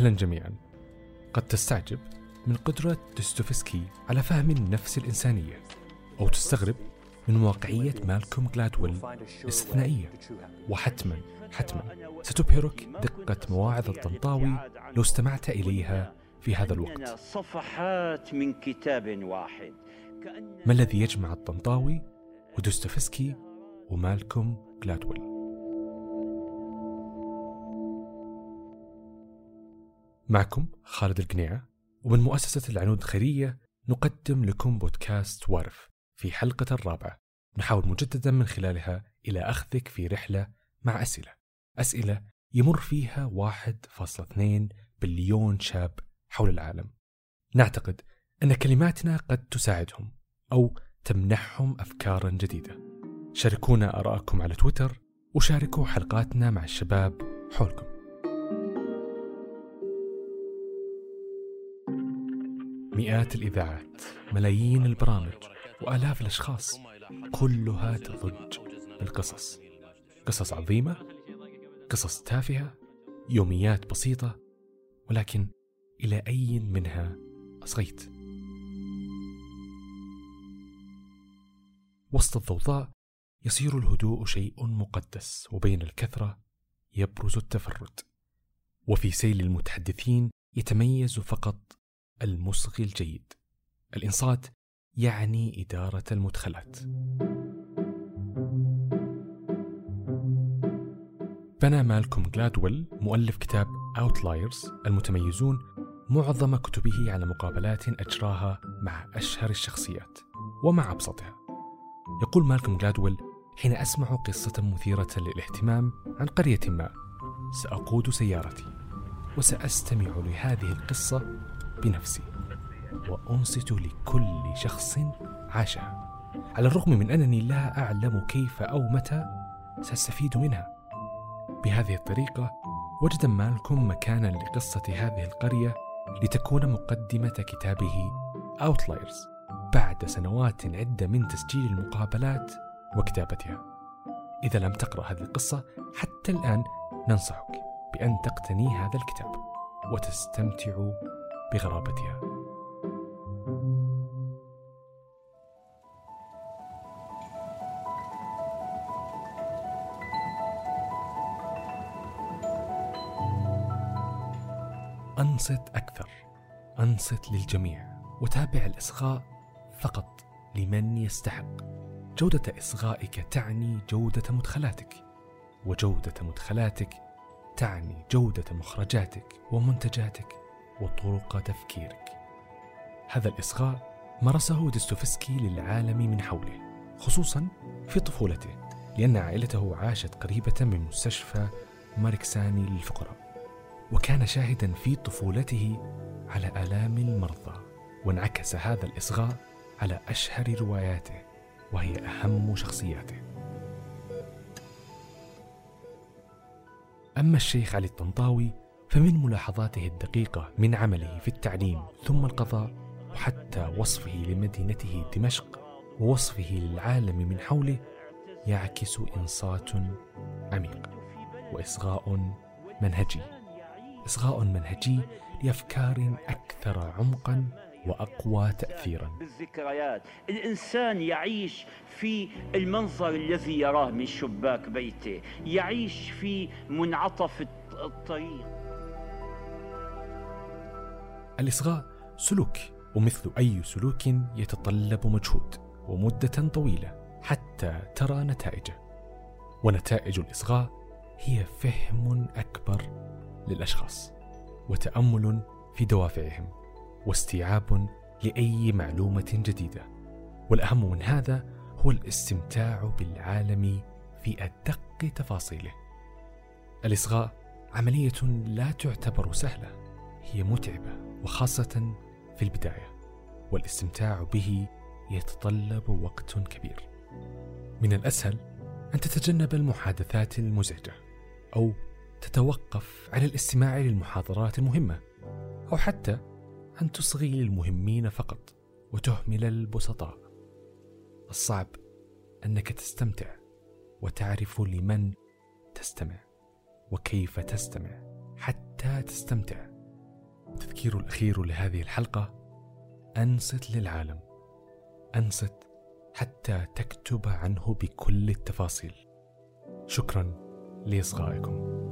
أهلا جميعا. قد تستعجب من قدرة دوستويفسكي على فهم النفس الإنسانية أو تستغرب من واقعية مالكوم جلادويل الاستثنائية. وحتما حتما ستبهرك دقة مواعظ الطنطاوي لو استمعت إليها في هذا الوقت. صفحات من كتاب واحد. ما الذي يجمع الطنطاوي ودوستويفسكي ومالكوم جلادويل؟ معكم خالد القنيعة ومن مؤسسة العنود الخيرية نقدم لكم بودكاست وارف في حلقة الرابعة. نحاول مجددا من خلالها إلى أخذك في رحلة مع أسئلة. أسئلة يمر فيها 1.2 بليون شاب حول العالم. نعتقد أن كلماتنا قد تساعدهم أو تمنحهم أفكارا جديدة. شاركونا آراءكم على تويتر وشاركوا حلقاتنا مع الشباب حولكم. مئات الإذاعات ملايين البرامج وآلاف الأشخاص كلها تضج بالقصص. قصص عظيمة قصص تافهة يوميات بسيطة ولكن إلى أي منها أصغيت؟ وسط الضوضاء يصير الهدوء شيء مقدس وبين الكثرة يبرز التفرد. وفي سيل المتحدثين يتميز فقط المصغي الجيد الإنصات يعني إدارة المدخلات. بنى مالكوم جلادويل مؤلف كتاب Outliers المتميزون معظم كتبه على مقابلات أجراها مع أشهر الشخصيات ومع أبسطها. يقول مالكوم جلادويل حين أسمع قصة مثيرة للاهتمام عن قرية ما سأقود سيارتي وسأستمع لهذه القصة بنفسي. وأنصت لكل شخص عاشها على الرغم من أنني لا أعلم كيف أو متى سأستفيد منها. بهذه الطريقة وجد مالكم مكانا لقصة هذه القرية لتكون مقدمة كتابه Outliers بعد سنوات عدة من تسجيل المقابلات وكتابتها. إذا لم تقرأ هذه القصة حتى الآن ننصحك بأن تقتني هذا الكتاب وتستمتع بغرابتها. أنصت أكثر أنصت للجميع وتابع الإصغاء فقط لمن يستحق. جودة إصغائك تعني جودة مدخلاتك وجودة مدخلاتك تعني جودة مخرجاتك ومنتجاتك. وطرق تفكيرك. هذا الإصغاء مارسه ديستوفسكي للعالم من حوله خصوصا في طفولته لأن عائلته عاشت قريبة من مستشفى ماركساني للفقراء وكان شاهدا في طفولته على آلام المرضى وانعكس هذا الإصغاء على أشهر رواياته وهي أهم شخصياته. أما الشيخ علي الطنطاوي فمن ملاحظاته الدقيقة من عمله في التعليم ثم القضاء وحتى وصفه لمدينته دمشق ووصفه للعالم من حوله يعكس إنصات عميق وإصغاء منهجي. إصغاء منهجي لأفكار أكثر عمقا وأقوى تأثيرا. بالذكريات. الإنسان يعيش في المنظر الذي يراه من شباك بيته يعيش في منعطف الطريق. الإصغاء سلوك ومثل أي سلوك يتطلب مجهود ومدة طويلة حتى ترى نتائجه. ونتائج الإصغاء هي فهم أكبر للأشخاص وتأمل في دوافعهم واستيعاب لأي معلومة جديدة. والأهم من هذا هو الاستمتاع بالعالم في أدق تفاصيله. الإصغاء عملية لا تعتبر سهلة. هي متعبة وخاصة في البداية والاستمتاع به يتطلب وقت كبير. من الأسهل أن تتجنب المحادثات المزعجة أو تتوقف عن الاستماع للمحاضرات المهمة أو حتى أن تصغي للمهمين فقط وتهمل البسطاء. الصعب أنك تستمتع وتعرف لمن تستمع وكيف تستمع حتى تستمتع. والتذكير الأخير لهذه الحلقة أنصت للعالم. أنصت حتى تكتب عنه بكل التفاصيل. شكرا لإصغائكم.